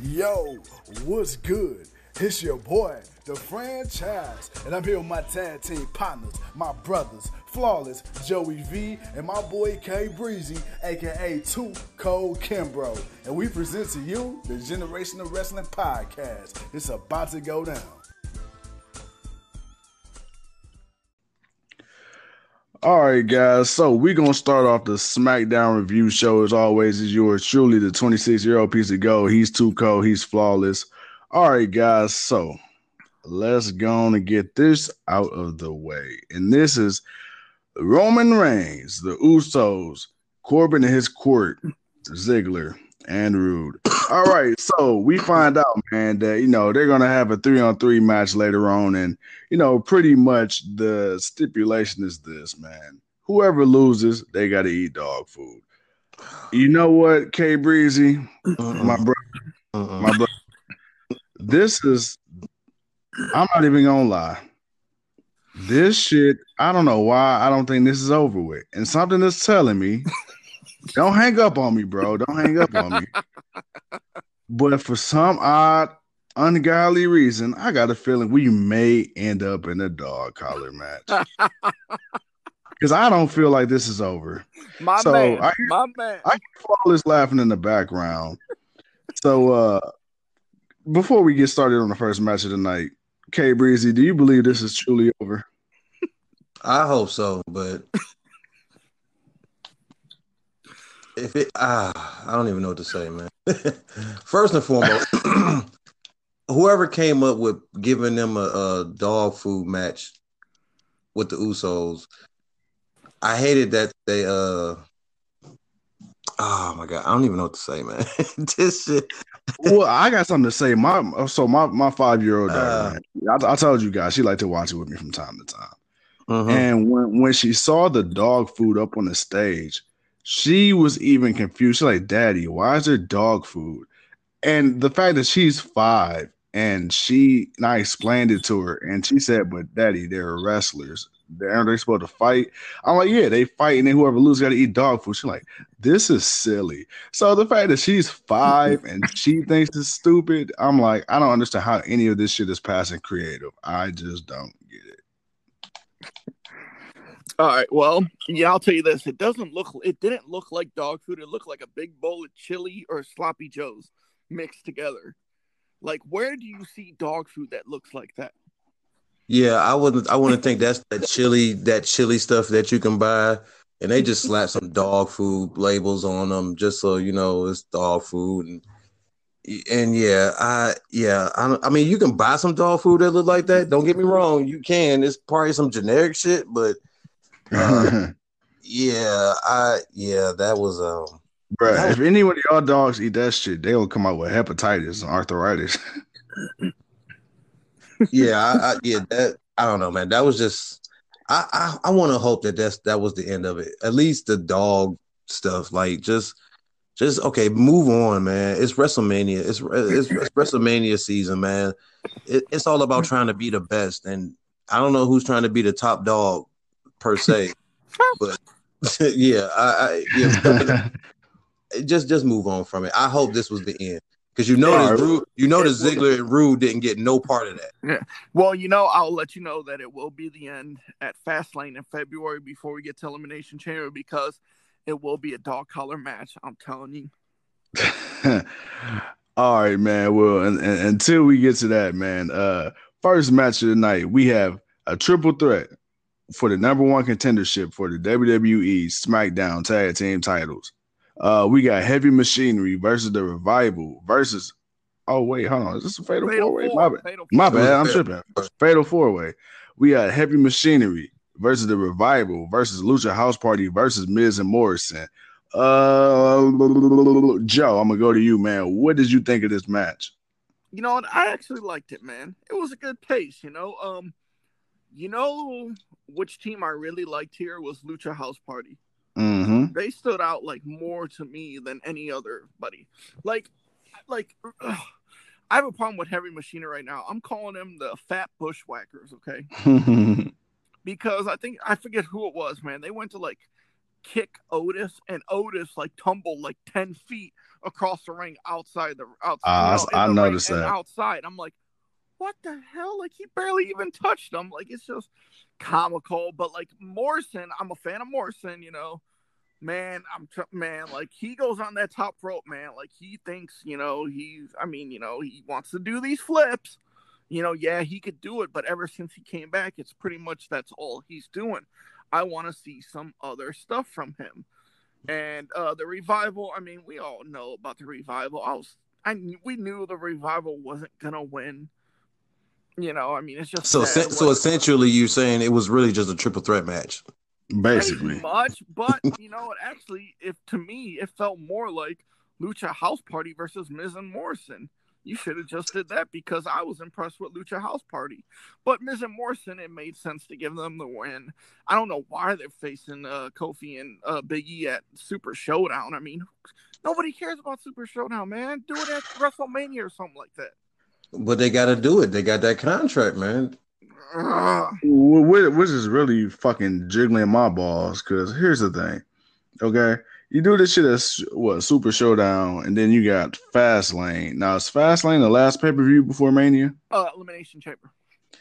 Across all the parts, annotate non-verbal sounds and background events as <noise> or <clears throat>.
Yo, what's good? It's your boy, the franchise, and I'm here with my tag team partners, my brothers, Flawless, Joey V, and my boy K Breezy, aka Two Cold Kimbro. And we present to you the Generation of Wrestling Podcast. It's about to go down. All right, guys. So we're gonna start off the SmackDown review show as always. As yours truly, the 26 year old piece of gold. He's too cold. He's flawless. All right, guys. So let's go on and get this out of the way. And this is Roman Reigns, the Usos, Corbin and his court, Ziggler, and Roode. All right, so we find out, man, that you know they're gonna have a three on three match later on, and you know, pretty much the stipulation is this, man. Whoever loses, they gotta eat dog food. You know what, K Breezy, uh-uh. my brother, uh-uh. my brother. This is I'm not even gonna lie. This shit, I don't know why I don't think this is over with. And something is telling me <laughs> don't hang up on me, bro. Don't hang up on me. But for some odd, ungodly reason, I got a feeling we may end up in a dog collar match. <laughs> Because I don't feel like this is over. My so man, I, my man. I hear Flawless laughing in the background. So uh before we get started on the first match of the night, K Breezy, do you believe this is truly over? I hope so, but if it ah, I don't even know what to say, man. <laughs> First and foremost, <clears throat> whoever came up with giving them a, a, dog food match with the Usos, I hated that they uh oh my god, I don't even know what to say, man. <laughs> this shit. well, I got something to say. My so my my five year old daughter, uh, I, I, told you guys she liked to watch it with me from time to time. Uh-huh. And when when she saw the dog food up on the stage, she was even confused. She's like, Daddy, why is there dog food? And the fact that she's five and she and I explained it to her, and she said, But daddy, they're wrestlers. They aren't they supposed to fight? I'm like, Yeah, they fight, and then whoever loses got to eat dog food. She's like, This is silly. So the fact that she's five and <laughs> she thinks it's stupid, I'm like, I don't understand how any of this shit is passing creative. I just don't get it. All right. Well, yeah, I'll tell you this. It doesn't look. It didn't look like dog food. It looked like a big bowl of chili or sloppy joes mixed together. Like, where do you see dog food that looks like that? Yeah, I wouldn't. I wouldn't think that's that chili, that chili stuff that you can buy, and they just slap some dog food labels on them just so you know it's dog food. And and yeah, I yeah, I, I mean you can buy some dog food that look like that. Don't get me wrong, you can. It's probably some generic shit, but uh, <laughs> yeah, I yeah, that was um Bro, if any of y'all dogs eat that shit, they will come out with hepatitis and arthritis. <laughs> yeah, I, I, yeah, that I don't know, man. That was just I I, I want to hope that that's that was the end of it. At least the dog stuff, like just just okay, move on, man. It's WrestleMania. It's it's, it's WrestleMania season, man. It, it's all about trying to be the best, and I don't know who's trying to be the top dog per se, but <laughs> yeah, I, I yeah, <laughs> just just move on from it. I hope this was the end because you know yeah, Roode, you know the Ziggler and Roode didn't get no part of that. Yeah. Well, you know, I'll let you know that it will be the end at Fastlane in February before we get to Elimination Chamber because it will be a dog collar match. I'm telling you. <laughs> All right, man. Well, and, and, until we get to that, man. Uh, first match of the night, we have a triple threat for the number one contendership for the WWE SmackDown Tag Team titles. Uh, we got Heavy Machinery versus the Revival versus. Oh wait, hold on. Is this a fatal, fatal four way? My bad. My bad. I'm tripping. Fatal four way. We got Heavy Machinery versus the Revival versus Lucha House Party versus Miz and Morrison. Uh, Joe, I'm gonna go to you, man. What did you think of this match? You know, I actually liked it, man. It was a good pace. You know, um, you know which team I really liked here was Lucha House Party. Mm-hmm. They stood out like more to me than any other buddy. Like, like ugh, I have a problem with Heavy Machinery right now. I'm calling them the Fat Bushwhackers, okay? <laughs> because I think I forget who it was, man. They went to like kick Otis, and Otis like tumbled like ten feet across the ring outside the outside. Uh, I, I noticed that outside. I'm like, what the hell? Like he barely even touched him. Like it's just comical. But like Morrison, I'm a fan of Morrison. You know, man, I'm man. Like he goes on that top rope, man. Like he thinks, you know, he's. I mean, you know, he wants to do these flips. You know, yeah, he could do it, but ever since he came back, it's pretty much that's all he's doing. I want to see some other stuff from him. And uh the revival, I mean, we all know about the revival. I was I we knew the revival wasn't gonna win. You know, I mean, it's just so so essentially, you're saying it was really just a triple threat match, basically. much, but you know, actually, if to me, it felt more like Lucha House Party versus Miz and Morrison. You should have just did that because I was impressed with Lucha House Party. But Miz and Morrison, it made sense to give them the win. I don't know why they're facing uh, Kofi and uh, Big E at Super Showdown. I mean, nobody cares about Super Showdown, man. Do it at WrestleMania or something like that. But they got to do it. They got that contract, man. Which is really fucking jiggling my balls. Because here's the thing, okay? You do this shit as what Super Showdown, and then you got Fast Lane. Now is Fast Lane the last pay per view before Mania? Uh, Elimination Chamber.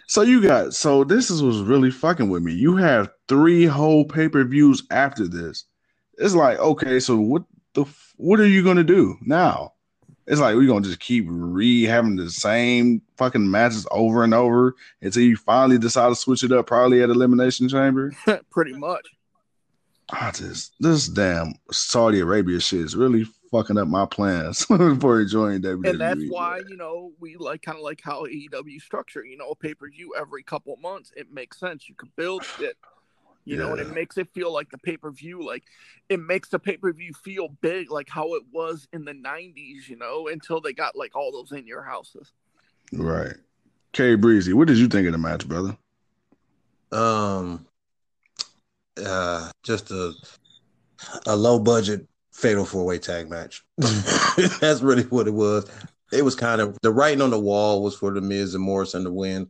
So you got so this is was really fucking with me. You have three whole pay per views after this. It's like okay, so what the what are you gonna do now? It's like we're gonna just keep re having the same fucking matches over and over until you finally decide to switch it up, probably at Elimination Chamber. <laughs> Pretty much. Ah, I just this damn Saudi Arabia shit is really fucking up my plans <laughs> for enjoying WWE. And that's why you know we like kind of like how AEW structure. You know, a pay per view every couple months. It makes sense. You can build it. You yeah. know, and it makes it feel like the pay per view, like it makes the pay per view feel big, like how it was in the '90s. You know, until they got like all those in your houses. Right. K Breezy, what did you think of the match, brother? Um, uh, just a a low budget fatal four way tag match. <laughs> That's really what it was. It was kind of the writing on the wall was for the Miz and Morrison to win.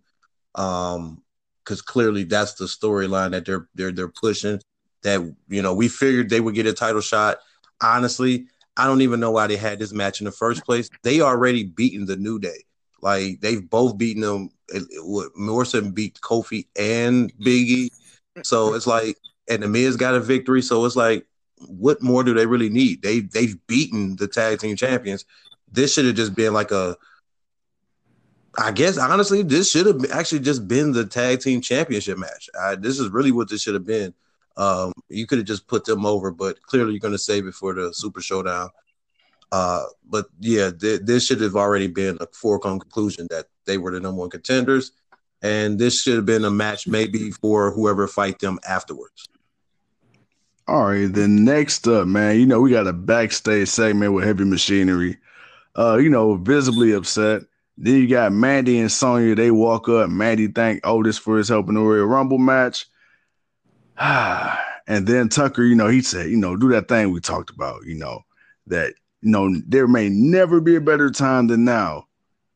Um, because clearly that's the storyline that they're they're they're pushing. That you know, we figured they would get a title shot. Honestly, I don't even know why they had this match in the first place. They already beaten the New Day. Like they've both beaten them. Eh, Morrison beat Kofi and Biggie. So it's like and the Miz got a victory. So it's like, what more do they really need? They they've beaten the tag team champions. This should have just been like a. I guess honestly, this should have actually just been the tag team championship match. I, this is really what this should have been. Um, you could have just put them over, but clearly you're going to save it for the Super Showdown. Uh, but yeah, th- this should have already been a foregone conclusion that they were the number one contenders, and this should have been a match maybe for whoever fight them afterwards. All right, then next up, man, you know, we got a backstage segment with heavy machinery. Uh, you know, visibly upset. Then you got Mandy and Sonya. They walk up. Mandy thank Otis for his help in the Royal Rumble match. <sighs> and then Tucker, you know, he said, you know, do that thing we talked about, you know, that you know there may never be a better time than now.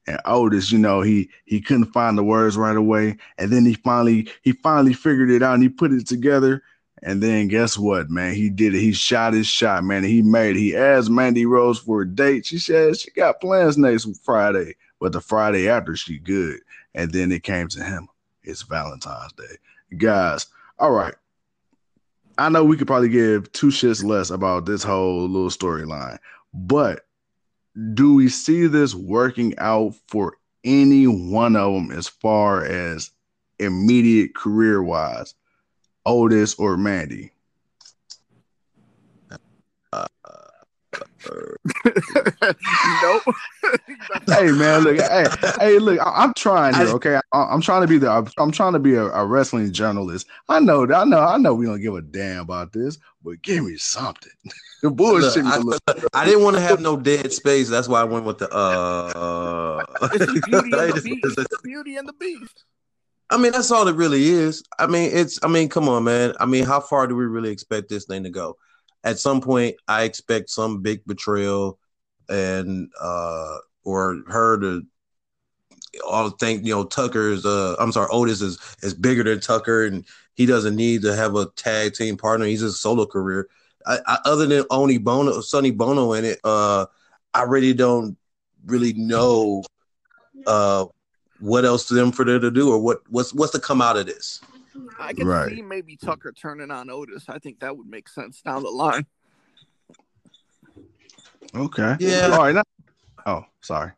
And Otis, you know, he he couldn't find the words right away, and then he finally he finally figured it out and he put it together. And then guess what, man? He did it. He shot his shot, man. He made it. He asked Mandy Rose for a date. She said she got plans next Friday, but the Friday after she good. And then it came to him. It's Valentine's Day. Guys, all right. I know we could probably give two shits less about this whole little storyline, but do we see this working out for any one of them as far as immediate career wise? Otis or Mandy? Nope. <laughs> hey man, look, hey, hey, look, I, am trying here, okay? I, am trying to be the, I'm trying to be a, a, wrestling journalist. I know, I know, I know, we don't give a damn about this, but give me something. <laughs> the bullshit. Look, I, <laughs> I, didn't want to have no dead space. That's why I went with the. uh It's the beauty and the beast. It's the beauty and the beast. I mean, that's all it really is. I mean, it's. I mean, come on, man. I mean, how far do we really expect this thing to go? At some point, I expect some big betrayal, and uh or her to all think you know Tucker's. Uh, I'm sorry, Otis is is bigger than Tucker, and He doesn't need to have a tag team partner. He's a solo career. I, I, other than Oni Bono, Sonny Bono in it, uh, I really don't really know uh, what else to them for them to do or what what's what's to come out of this. I can Right. see maybe Tucker turning on Otis. I think that would make sense down the line. Okay. Yeah. All right. Now, oh, sorry.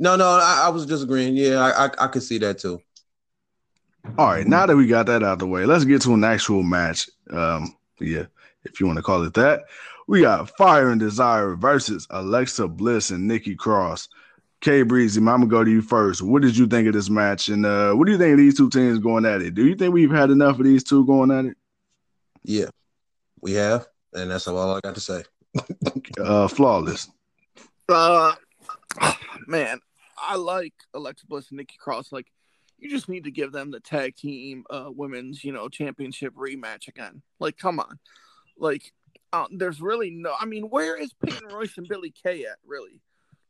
No, no, I, I was just agreeing. Yeah, I, I I could see that too. All right. Now that we got that out of the way, let's get to an actual match. Um, yeah, if you want to call it that. We got Fire and Desire versus Alexa Bliss and Nikki Cross. K Breezy, I'm gonna go to you first. What did you think of this match? And uh, what do you think of these two teams going at it? Do you think we've had enough of these two going at it? Yeah, we have, and that's all I got to say. <laughs> Uh, flawless. Uh, man, I like Alexa Bliss and Nikki Cross. Like, you just need to give them the tag team uh, women's, you know, championship rematch again. Like, come on. Like, uh, there's really no. I mean, where is Peyton Royce and Billie Kay at? Really?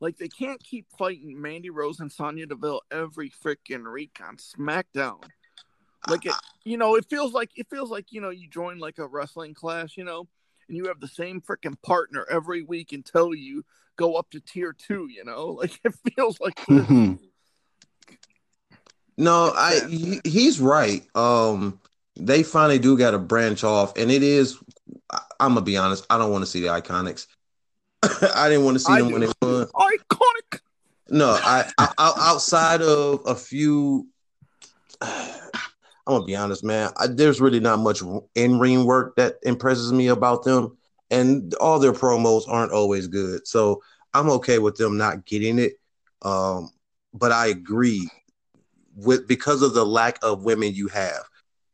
Like, they can't keep fighting Mandy Rose and Sonya Deville every freaking week on SmackDown. Like, it, <laughs> you know, it feels like it feels like you know you join like a wrestling class, you know, and you have the same freaking partner every week until you go up to tier two, you know? <laughs> Like it feels like this. No, I he, he's right. Um, they finally do got to branch off, and it is. I, I'm gonna be honest. I don't want to see the Iconics. <coughs> I didn't want to see I them when they won. iconic. No, I, I out- outside of a few. <sighs> I'm gonna be honest, man. I, there's really not much in ring work that impresses me about them, and all their promos aren't always good. So I'm okay with them not getting it. Um, but I agree with because of the lack of women you have,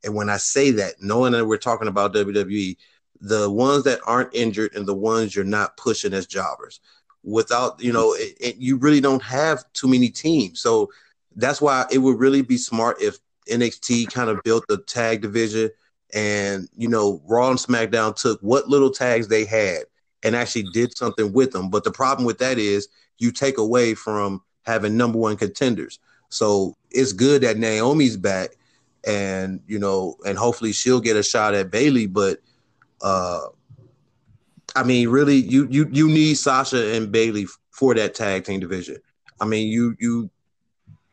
and when I say that, knowing that we're talking about WWE, the ones that aren't injured and the ones you're not pushing as jobbers. Without you know it, it, you really don't have too many teams. So that's why it would really be smart if NXT kind of built the tag division and you know Raw and SmackDown took what little tags they had and actually did something with them. But the problem with that is you take away from having number one contenders. So it's good that Naomi's back and you know and hopefully she'll get a shot at Bayley but uh I mean, really, you you you need Sasha and Bayley for that tag team division. I mean, you you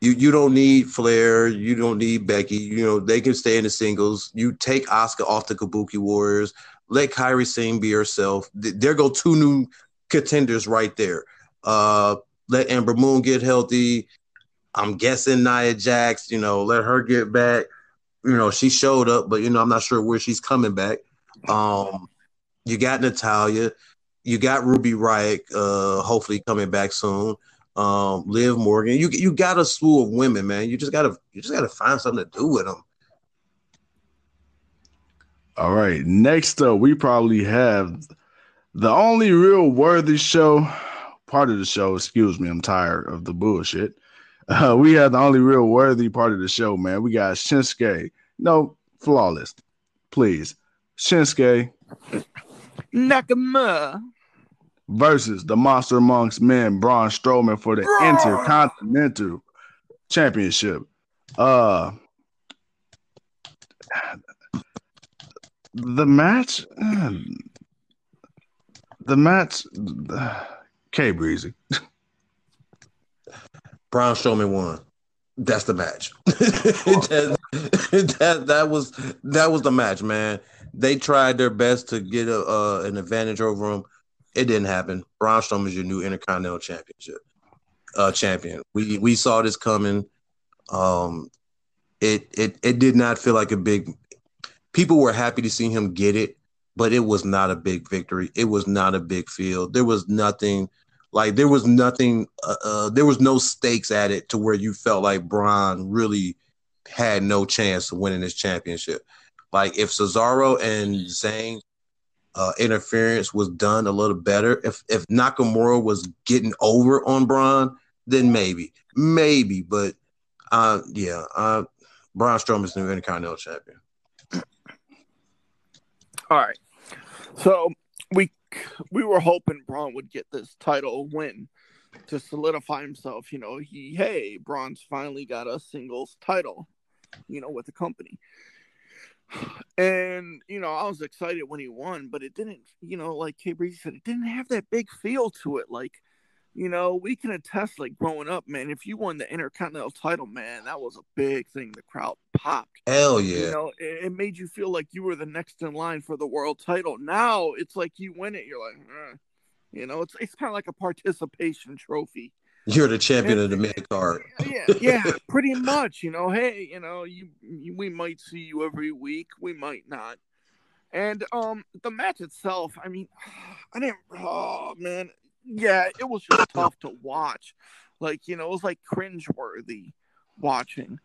you you don't need Flair, you don't need Becky. You know, they can stay in the singles. You take Asuka off the Kabuki Warriors. Let Kairi Sane be herself. Th- There go two new contenders right there. Uh, let Ember Moon get healthy. I'm guessing Nia Jax. You know, let her get back. You know, she showed up, but you know, I'm not sure where she's coming back. Um, you got Natalya, you got Ruby Riott, uh, hopefully coming back soon. Um, Liv Morgan, you you got a slew of women, man. You just gotta you just gotta find something to do with them. All right. Next up, we probably have the only real worthy show, part of the show. Excuse me, I'm tired of the bullshit. Uh, we have the only real worthy part of the show, man. We got Shinsuke. No, flawless. Please. Shinsuke Nakamura. versus the Monster Amongst Men, Braun Strowman for the Roar! Intercontinental Championship. Uh the match <sighs> the match <sighs> K Breezy. Braun Strowman won. That's the match. <laughs> that, that that was that was the match, man. They tried their best to get a, uh, an advantage over him. It didn't happen. Braun Strowman is your new Intercontinental Championship uh, champion. We we saw this coming. Um, it it it did not feel like a big. People were happy to see him get it, but it was not a big victory. It was not a big field. There was nothing like there was nothing. Uh, uh, there was no stakes at it to where you felt like Braun really had no chance of winning this championship. Like if Cesaro and Zayn uh, interference was done a little better, if if Nakamura was getting over on Braun, then maybe, maybe. But uh, yeah, uh, Braun Strowman's new Intercontinental Champion. All right. So we we were hoping Braun would get this title win to solidify himself. You know, he hey, Braun's finally got a singles title, you know, with the company. And you know, I was excited when he won, but it didn't. You know, like K Breezy said, it didn't have that big feel to it. Like, you know, we can attest, like growing up, man. If you won the Intercontinental title, man, that was a big thing. The crowd popped. Hell yeah! You know, it, it made you feel like you were the next in line for the world title. Now it's like you win it, you're like, eh. you know, it's it's kind of like a participation trophy. You're the champion of the mid card. yeah, yeah, <laughs> pretty much. You know, hey, you know, you, you we might see you every week, we might not. And um, the match itself, I mean, <sighs> I didn't. Oh man, yeah, it was just tough to watch. Like you know, it was like cringeworthy watching.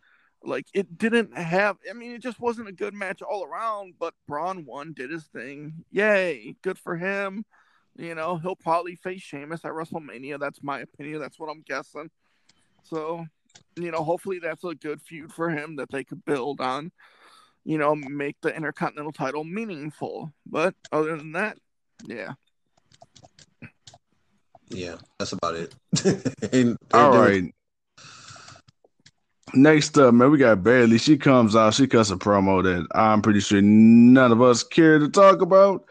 Like it didn't have. I mean, it just wasn't a good match all around. But Braun won, did his thing. Yay, good for him. You know, he'll probably face Sheamus at WrestleMania. That's my opinion. That's what I'm guessing. So, you know, hopefully that's a good feud for him that they could build on. You know, make the Intercontinental title meaningful. But other than that, yeah. Yeah, that's about it. <laughs> and, All right. Next up, man, we got Bayley. She comes out, she cuts a promo that I'm pretty sure none of us care to talk about.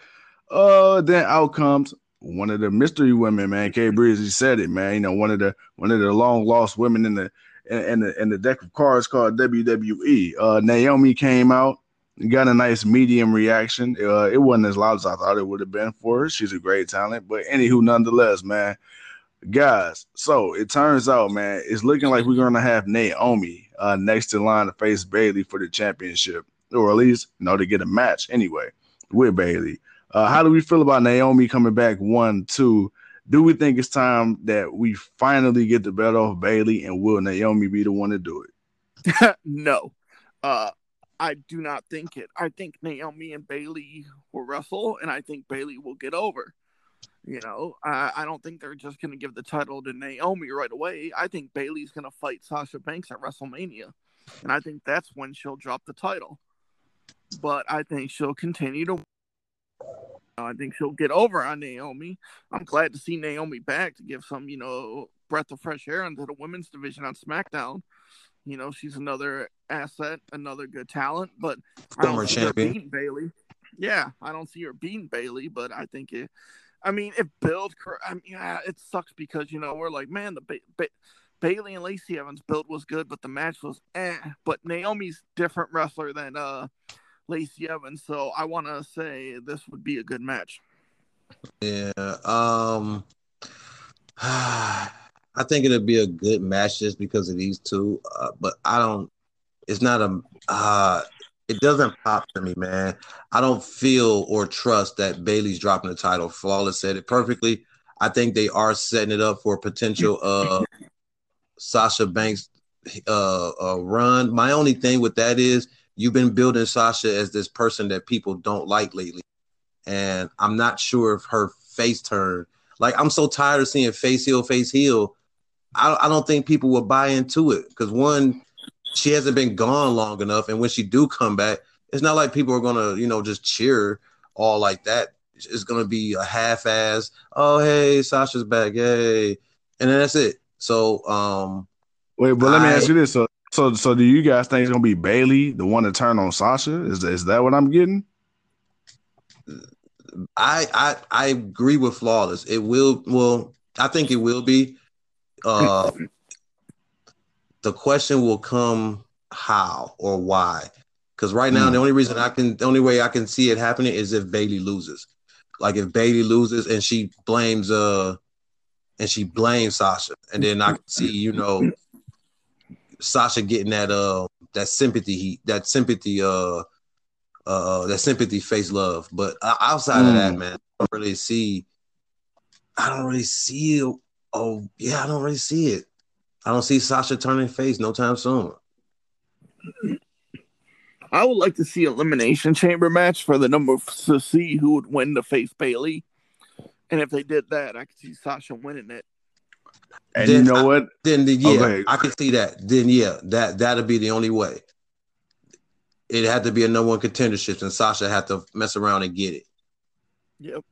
Uh, then out comes one of the mystery women, man. K Breezy said it, man. You know, one of the one of the long lost women in the in, the in the deck of cards called WWE. Uh, Naomi came out, got a nice medium reaction. Uh, it wasn't as loud as I thought it would have been for her. She's a great talent, but anywho, nonetheless, man. Guys, so it turns out, man, it's looking like we're gonna have Naomi uh, next in line to face Bayley for the championship, or at least you know to get a match anyway with Bayley. Uh, how do we feel about Naomi coming back? One, two. Do we think it's time that we finally get the better of Bayley, and will Naomi be the one to do it? <laughs> no, uh, I do not think it. I think Naomi and Bayley will wrestle, and I think Bayley will get over. You know, I, I don't think they're just going to give the title to Naomi right away. I think Bayley's going to fight Sasha Banks at WrestleMania, and I think that's when she'll drop the title. But I think she'll continue to I think she'll get over on Naomi. I'm glad to see Naomi back to give some, you know, breath of fresh air into the women's division on SmackDown. You know, she's another asset, another good talent, but former I champion Bayley. Yeah, I don't see her beating Bayley, but I think it. I mean, it built. I mean, yeah, it sucks because you know we're like, man, the ba- ba- Bayley and Lacey Evans build was good, but the match was eh. But Naomi's different wrestler than uh Lacey Evans. So I want to say this would be a good match. Yeah. Um. <sighs> I think it'd be a good match just because of these two, uh, but I don't. It's not a. Uh, it doesn't pop to me, man. I don't feel or trust that Bayley's dropping the title. Flawless said it perfectly. I think they are setting it up for a potential uh Sasha Banks uh, uh run. My only thing with that is you've been building Sasha as this person that people don't like lately. And I'm not sure if her face turn, like I'm so tired of seeing face heel, face heel. I, I don't think people will buy into it because one, she hasn't been gone long enough. And when she do come back, it's not like people are gonna, you know, just cheer all like that. It's gonna be a half-ass, oh hey, Sasha's back, yay. and then that's it. So um wait, but let me ask you this. So so, so do you guys think it's gonna be Bayley the one to turn on Sasha? Is is that what I'm getting? I I I agree with flawless. It will. Well, I think it will be. Uh, <laughs> the question will come how or why, because right now mm. the only reason I can, the only way I can see it happening is if Bayley loses. Like if Bayley loses and she blames uh and she blames Sasha, and then I can see you know Sasha getting that uh that sympathy he that sympathy uh uh that sympathy face love. But uh, outside mm. of that, mm. man, I don't really see. I don't really see. It. Oh yeah, I don't really see it. I don't see Sasha turning face no time soon. I would like to see elimination chamber match for the number to see who would win to face Bayley, And if they did that, I could see Sasha winning it. And then, you know what? then the, yeah, okay. I can see that. Then yeah, that that'll be the only way. It had to be a number one contendership, and Sasha had to mess around and get it. Yep.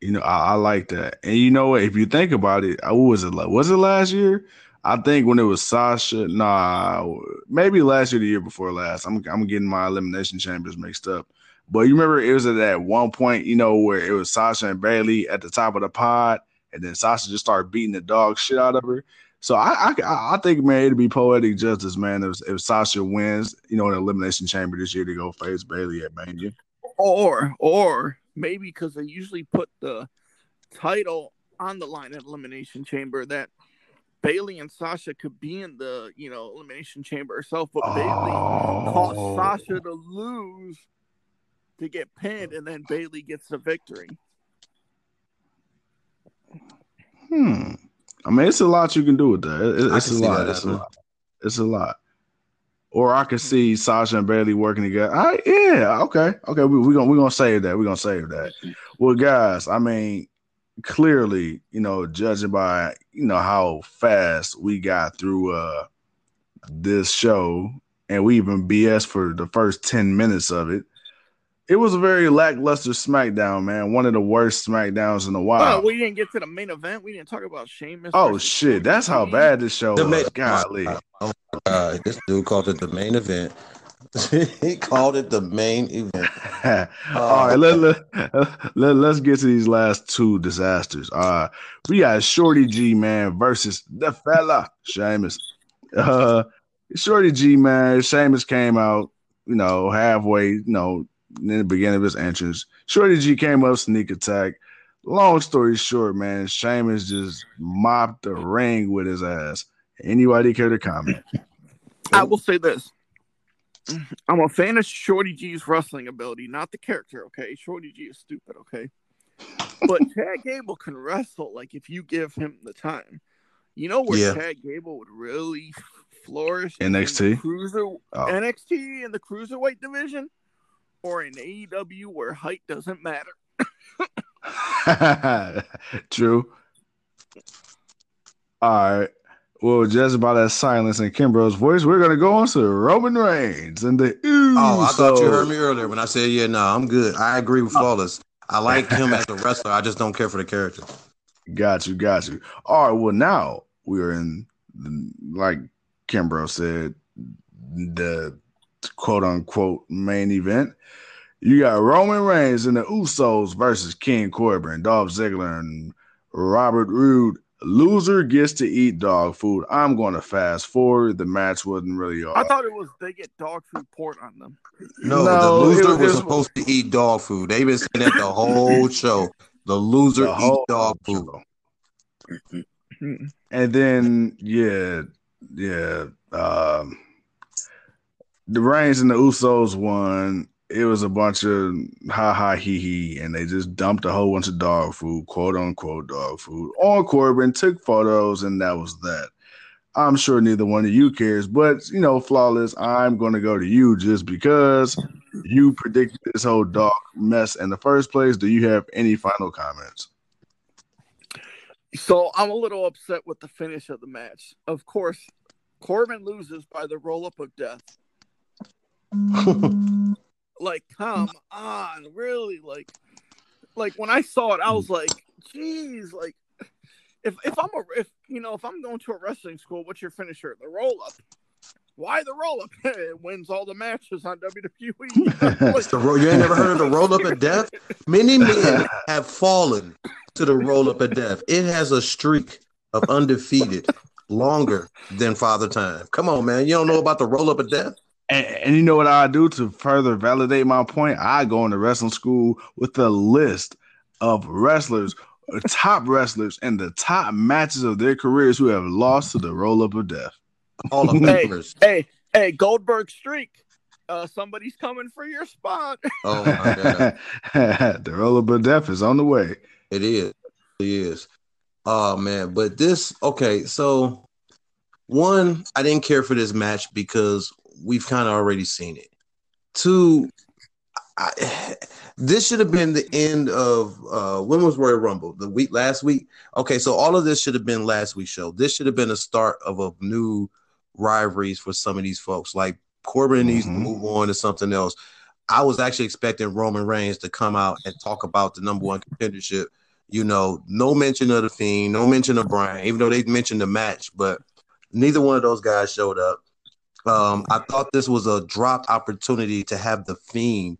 You know, I, I like that. And you know what? If you think about it, uh, what was it like? Was it last year? I think when it was Sasha, nah, maybe last year, the year before last. I'm I'm getting my elimination chambers mixed up. But you remember it was at that one point, you know, where it was Sasha and Bayley at the top of the pod, and then Sasha just started beating the dog shit out of her. So I I, I think man, it'd be poetic justice, man, if, if Sasha wins, you know, an elimination chamber this year to go face Bayley at Mania. Or or maybe because they usually put the title on the line at elimination chamber that Bayley and Sasha could be in the you know elimination chamber herself, but Oh. caused Sasha to lose to get pinned, and then Bayley gets the victory. Hmm. I mean, it's a lot you can do with that. It- it's a lot. that It's a lot. It's a lot. Or I could see Sasha and Bailey working together. Right, yeah, okay, okay. We, we're gonna we're gonna save that. We're gonna save that. Well, guys, I mean, clearly, you know, judging by you know how fast we got through uh this show, and we even BS for the first ten minutes of it. It was a very lackluster SmackDown, man. One of the worst SmackDowns in a while. Well, we didn't get to the main event. We didn't talk about Sheamus. Oh versus shit, that's how bad this show The was. main- Golly. Oh my god, this dude called it the main event. <laughs> he called it the main event. <laughs> All right, let, let, let, let's get to these last two disasters. Uh we got Shorty G man versus the fella Sheamus. Uh Shorty G man, Sheamus came out, you know, halfway, you know, in the beginning of his entrance. Shorty G came up, sneak attack. Long story short, man, Sheamus just mopped the ring with his ass. Anybody care to comment? <laughs> I will say this. I'm a fan of Shorty G's wrestling ability, not the character, okay? Shorty G is stupid, okay? But <laughs> Chad Gable can wrestle, like, if you give him the time. You know where Yeah. Chad Gable would really flourish? in NXT? the Cruiser, Oh. NXT in the Cruiserweight division? Or in AEW where height doesn't matter? <laughs> <laughs> True. All right. Well, just by that silence in Kimbro's voice, we're gonna go on to Roman Reigns and the Oh, I thought you heard me earlier when I said, yeah, no, I'm good. I agree with oh. Flawless. I like him as a <laughs> wrestler. I just don't care for the character. Got you, got you. All right. Well, now we're in, the, like Kimbro said, the quote unquote main event. You got Roman Reigns and the Usos versus King Corbin, Dolph Ziggler, and Robert Roode. Loser gets to eat dog food. I'm going to fast forward. The match wasn't really all. I thought it was they get dog food poured on them. No, No, the loser was- was supposed to eat dog food. They've been saying that the whole <laughs> show. The loser the eat dog food. show. And then yeah, yeah. Um the Reigns and the Usos won. It was a bunch of ha ha he he, and they just dumped a whole bunch of dog food, quote unquote dog food, on Corbin, took photos, and that was that. I'm sure neither one of you cares, but you know, flawless. I'm gonna go to you just because you predicted this whole dog mess in the first place. Do you have any final comments? So I'm a little upset with the finish of the match. Of course, Corbin loses by the roll up of death. <laughs> Like, <laughs> come on, really? Like, like when I saw it, I was like, geez, like if if I'm a if you know if I'm going to a wrestling school, what's your finisher? The roll up. Why the roll up? <laughs> it wins all the matches on WWE. It's the ro- you ain't never heard of the roll up of death? Many men have fallen to the roll up of death. It has a streak of undefeated longer than Father Time. Come on, man. You don't know about the roll up of death? And, and you know what I do to further validate my point? I go into wrestling school with a list of wrestlers, top wrestlers, and the top matches of their careers who have lost to the roll up of death. All of <laughs> Hey. famers. hey, hey, Goldberg streak. Uh, somebody's coming for your spot. <laughs> Oh my god. <laughs> the roll up of death is on the way. It is. It is. Oh man, but this okay, so one, I didn't care for this match because we've kind of already seen it. Two, I, <sighs> this should have been the end of uh when was Royal Rumble? The week last week. Okay, so all of this should have been last week's show. This should have been a start of a new rivalries for some of these folks. Like Corbin needs to Mhm. move on to something else. I was actually expecting Roman Reigns to come out and talk about the number one contendership. You know, no mention of the Fiend, no mention of Bryan, even though they mentioned the match. But Neither one of those guys showed up. Um, I thought this was a dropped opportunity to have the Fiend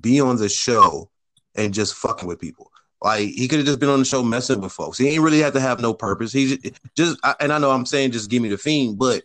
be on the show and just fucking with people. Like he could have just been on the show messing with folks. He ain't really had to have no purpose. He just, and I know I'm saying just give me the Fiend, but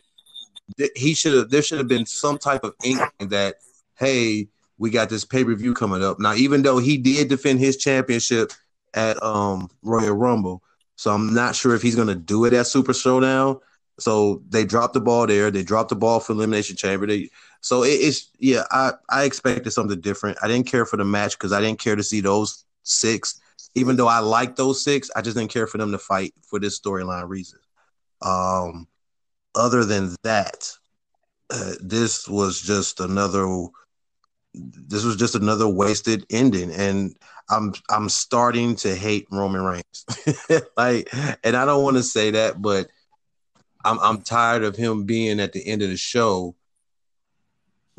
he should have. There should have been some type of inkling that hey, we got this pay per view coming up. Now, even though he did defend his championship at um Royal Rumble, so I'm not sure if he's gonna do it at Super Showdown. So they dropped the ball there. They dropped the ball for Elimination Chamber. They so it, it's yeah. I I expected something different. I didn't care for the match because I didn't care to see those six. Even though I like those six, I just didn't care for them to fight for this storyline reason. Um, other than that, uh, this was just another. This was just another wasted ending, and I'm I'm starting to hate Roman Reigns. <laughs> like, and I don't want to say that, but I'm I'm tired of him being at the end of the show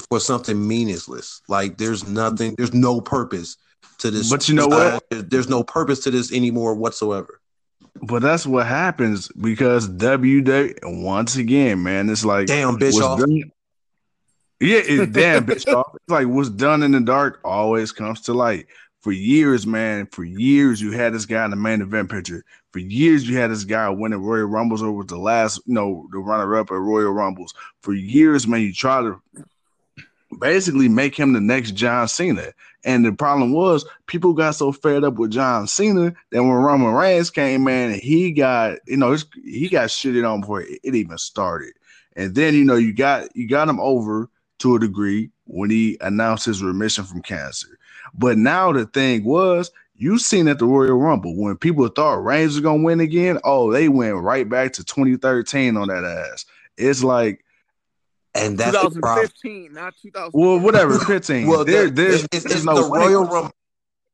for something meaningless. Like, there's nothing, there's no purpose to this. But you know what? There's no purpose to this anymore whatsoever. But that's what happens because WWE once again, man, it's like damn Bischoff. Done, yeah, it's damn Bischoff. <laughs> It's like what's done in the dark always comes to light. For years, man, for years you had this guy in the main event picture. For years you had this guy winning Royal Rumbles was the last, you know, the runner up at Royal Rumbles. For years, man, you try to basically make him the next John Cena. And the problem was people got so fed up with John Cena that when Roman Reigns came in, he got you know he got shitted on before it, even started. And then you know you got you got him over to a degree when he announced his remission from cancer. But now the thing was, you seen at the Royal Rumble when people thought Reigns was gonna win again. Oh, they went right back to 2013 on that ass. It's like and that's 2015, not 2000. Well, whatever, <laughs> 15. well, there, there's, it's, it's, no the Royal Rumble.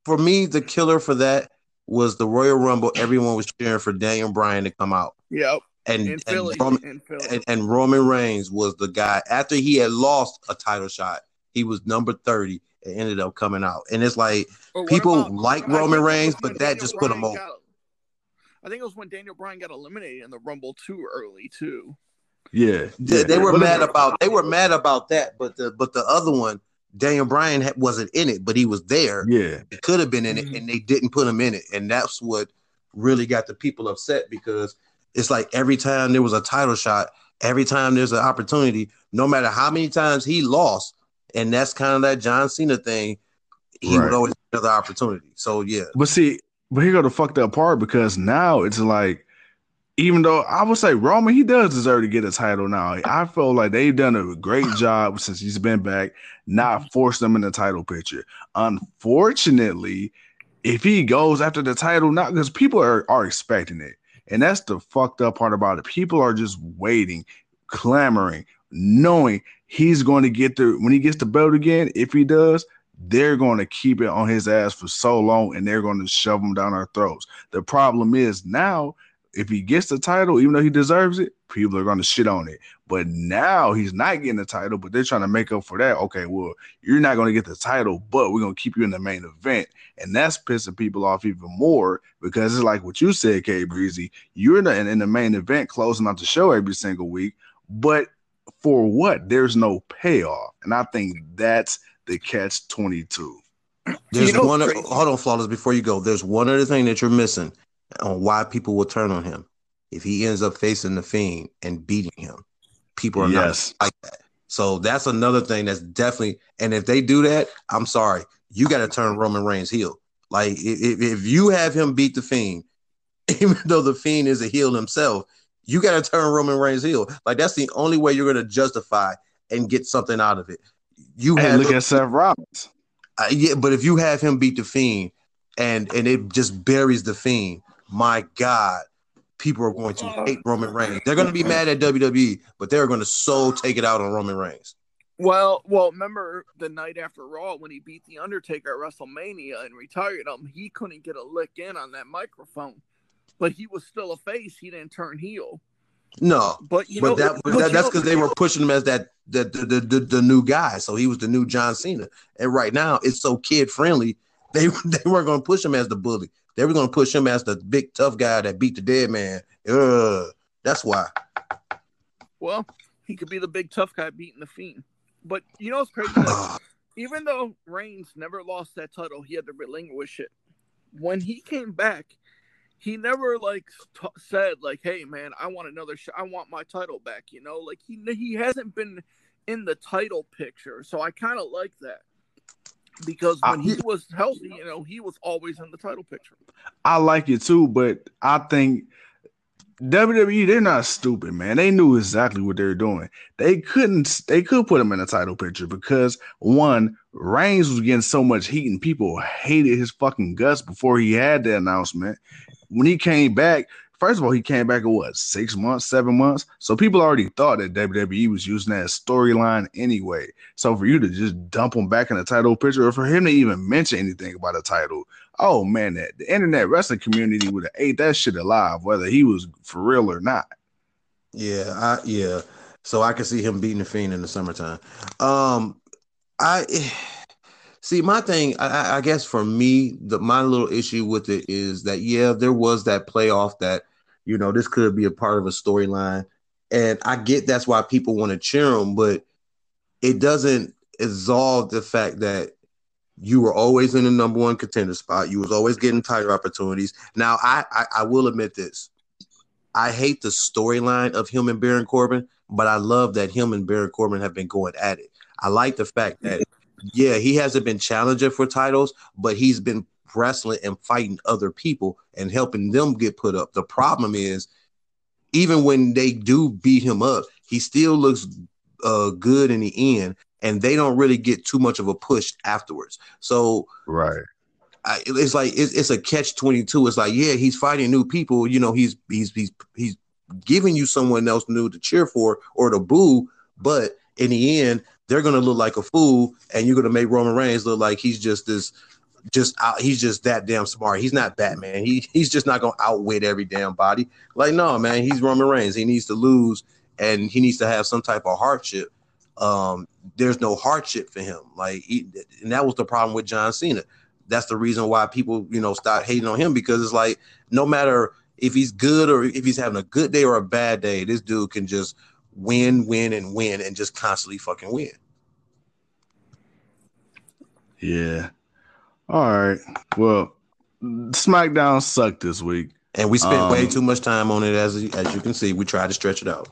For me, the killer for that was the Royal Rumble. Everyone was cheering for Daniel Bryan to come out. Yep. And in Philly, and, Roman, in And, and Roman Reigns was the guy after he had lost a title shot. He was number 30 and ended up coming out. And it's like people about, like Roman Reigns, but that just Bryan put him over. I think it was when Daniel Bryan got eliminated in the Rumble too early too. Yeah, they, they were mad about they were mad about that, but the but the other one, Daniel Bryan wasn't in it, but he was there. Yeah, it could have been in it, mm-hmm. and they didn't put him in it, and that's what really got the people upset because it's like every time there was a title shot, every time there's an opportunity, no matter how many times he lost, and that's kind of that John Cena thing. He right. would always get another opportunity. So yeah, but see, but here go the fucked up part because now it's like even though I would say Roman, he does deserve to get a title now. I feel like they've done a great <laughs> job since he's been back, not force him in the title picture. Unfortunately, if he goes after the title, not because people are, are expecting it. And that's the fucked up part about it. People are just waiting, clamoring, knowing he's going to get the when he gets the belt again. If he does, they're going to keep it on his ass for so long and they're going to shove him down our throats. The problem is now if he gets the title, even though he deserves it, people are going to shit on it. But now he's not getting the title, but they're trying to make up for that. Okay, well, you're not going to get the title, but we're going to keep you in the main event. And that's pissing people off even more because it's like what you said, K Breezy. You're in the, in the main event closing out the show every single week, but for what? There's no payoff. And I think that's the catch 22. There's you know, one, hold on, Flawless, before you go. There's one other thing that you're missing on why people will turn on him if he ends up facing the fiend and beating him. People are yes. not like that. So that's another thing that's definitely. And if they do that, I'm sorry, you got to turn Roman Reigns heel. Like if, if you have him beat the fiend, <laughs> even though the fiend is a heel himself, you got to turn Roman Reigns heel. Like that's the only way you're going to justify and get something out of it. You hey, look at Seth Rollins. Uh, yeah, but if you have him beat the fiend and and it just buries the fiend, my God, people are going to hate Roman Reigns. They're going to be mad at WWE, but they're going to so take it out on Roman Reigns. Well, well, remember the night after Raw when he beat the Undertaker at WrestleMania and retired him? He couldn't get a lick in on that microphone, but he was still a face. He didn't turn heel. No, but but know, that, but that that's because they were pushing him as that the the, the the new guy. So he was the new John Cena. And right now it's so kid friendly. <laughs> They they weren't going to push him as the bully. They were gonna push him as the big tough guy that beat the dead man. Ugh, that's why. Well, he could be the big tough guy beating the Fiend. But you know what's crazy? Like, <sighs> even though Reigns never lost that title, he had to relinquish it. When he came back, he never like t- said like, "Hey man, I want another shot. I want my title back." You know, like he he hasn't been in the title picture, so I kind of like that because when he was healthy, you know, he was always in the title picture. I like it too, but I think WWE they're not stupid, man. They knew exactly what they were doing. They couldn't they could put him in a title picture because one, Reigns was getting so much heat and people hated his fucking guts before he had the announcement when he came back, first of all, he came back in what six months, seven months. So people already thought that WWE was using that storyline anyway. So for you to just dump him back in the title picture, or for him to even mention anything about a title, oh man, that the internet wrestling community would have ate that shit alive, whether he was for real or not. Yeah, I yeah. So I could see him beating the fiend in the summertime. Um, I. See, my thing, I, I, guess for me, the my little issue with it is that yeah, there was that playoff that you know this could be a part of a storyline, and I get that's why people want to cheer them, but it doesn't absolve the fact that you were always in the number one contender spot. You was always getting title opportunities. Now, I, I, I will admit this. I hate the storyline of him and Baron Corbin, but I love that him and Baron Corbin have been going at it. I like the fact that yeah, he hasn't been challenging for titles, but he's been wrestling and fighting other people and helping them get put up. The problem is, even when they do beat him up, he still looks uh, good in the end, and they don't really get too much of a push afterwards. So, right. I, it's like it's, it's a catch twenty two. It's like yeah, he's fighting new people. You know, he's he's he's he's giving you someone else new to cheer for or to boo, but in the end, they're gonna look like a fool, and you're gonna make Roman Reigns look like he's just this, just out, he's just that damn smart. He's not Batman. He he's just not gonna outwit every damn body. Like no, man, he's Roman Reigns. He needs to lose, and he needs to have some type of hardship. Um, there's no hardship for him. Like, he, and that was the problem with John Cena. That's the reason why people, you know, start hating on him because it's like no matter if he's good or if he's having a good day or a bad day, this dude can just win, win, and win, and just constantly fucking win. Yeah. All right. Well, SmackDown sucked this week, and we spent um, way too much time on it. As as you can see, we tried to stretch it out.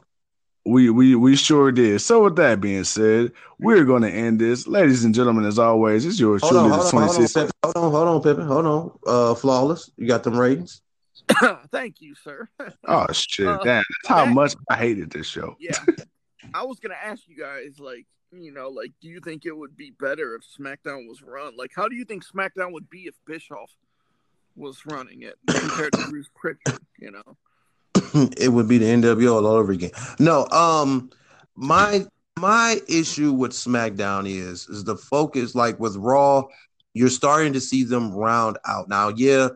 We we we sure did. So with that being said, we're going to end this, ladies and gentlemen. As always, it's yours hold truly, on, hold, on, hold, on, hold on, hold on, Pippin, hold on. Uh, flawless. You got them ratings. <coughs> Thank you, sir. oh shit! Uh, Damn, that's how that, much I hated this show. Yeah, <laughs> I was gonna ask you guys, like, you know, like, do you think it would be better if SmackDown was run? Like, how do you think SmackDown would be if Bischoff was running it compared to Bruce Pritchard? You know, <clears throat> it would be the NWO all over again. No, um, my my issue with SmackDown is is the focus. Like with Raw, you're starting to see them round out now. Yeah,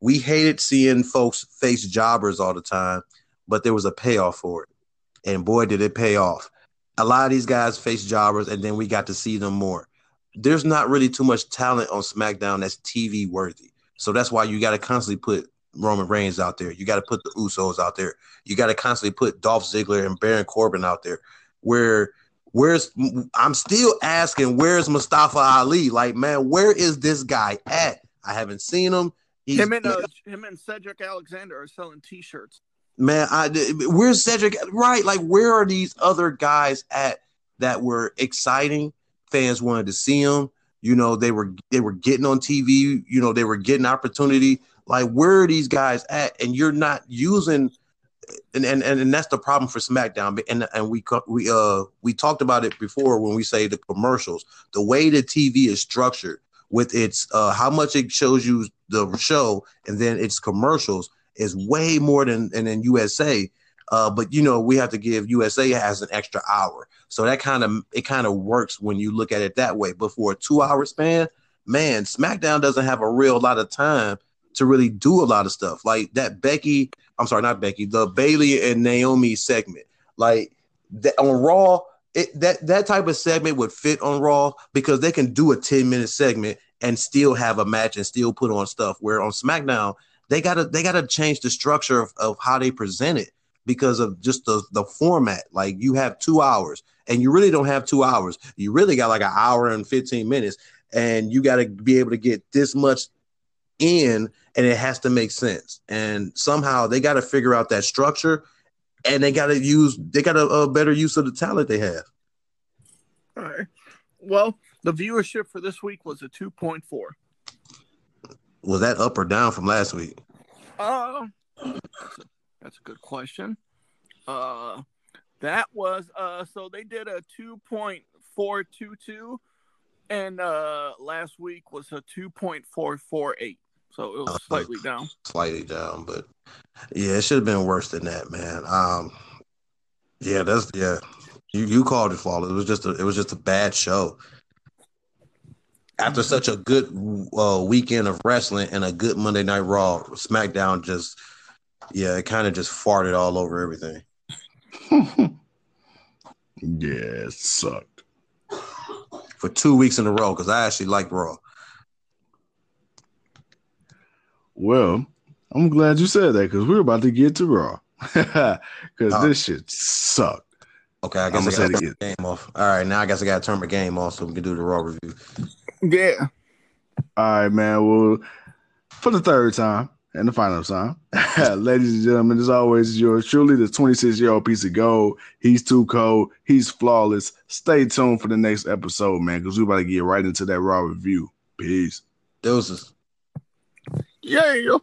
we hated seeing folks face jobbers all the time, but there was a payoff for it. And boy, did it pay off. A lot of these guys face jobbers, and then we got to see them more. There's not really too much talent on SmackDown that's TV worthy. So that's why you got to constantly put Roman Reigns out there. You got to put the Usos out there. You got to constantly put Dolph Ziggler and Baron Corbin out there. Where where's I'm still asking where's Mustafa Ali? Like, man, where is this guy at? I haven't seen him. He's, him and uh, him and Cedric Alexander are selling T-shirts. Man, I where's Cedric? Right, like where are these other guys at that were exciting? Fans wanted to see them. You know, they were they were getting on TV. You know, they were getting opportunity. Like where are these guys at? And you're not using. And, and and that's the problem for SmackDown. And and we we uh we talked about it before when we say the commercials, the way the TV is structured with its uh how much it shows you the show and then its commercials is way more than and then USA. Uh, but you know we have to give USA has an extra hour, so that kind of it kind of works when you look at it that way. But for a two-hour span, man, SmackDown doesn't have a real lot of time to really do a lot of stuff like that. Becky, I'm sorry, not Becky, the Bayley and Naomi segment, like that on Raw. It, that that type of segment would fit on Raw because they can do a 10 minute segment and still have a match and still put on stuff. Where on SmackDown, they gotta they gotta change the structure of, of how they present it because of just the the format. Like you have two hours, and you really don't have two hours. You really got like an hour and fifteen minutes, and you got to be able to get this much in, and it has to make sense. And somehow they got to figure out that structure, and they got to use they got a, a better use of the talent they have. All right. Well, the viewership for this week was a 2.4. Was that up or down from last week? Uh, <clears throat> that's a, good question. Uh, that was uh, so they did a 2.422, and uh, last week was a 2.448. So it was Uh, slightly down. Slightly down, but yeah, it should have been worse than that, man. Um, yeah, that's yeah. You you called it flawless. It was just a it was just a bad show. After such a good uh, weekend of wrestling and a good Monday Night Raw, SmackDown just yeah, it kind of just farted all over everything. <laughs> yeah, it sucked. for two weeks in a row because I actually like Raw. Well, I'm glad you said that because we're about to get to Raw. <laughs> Because Oh. this shit sucked. Okay, I guess say I got to turn the game off. All right, now I guess I got to turn my game off so we can do the Raw review. Yeah. All right, man. Well, for the third time and the final time, <laughs> ladies and gentlemen, as always, yours truly, the 26 year old piece of gold. He's too cold. He's flawless. Stay tuned for the next episode, man, because we're about to get right into that Raw review. Peace. Deuces. Yeah.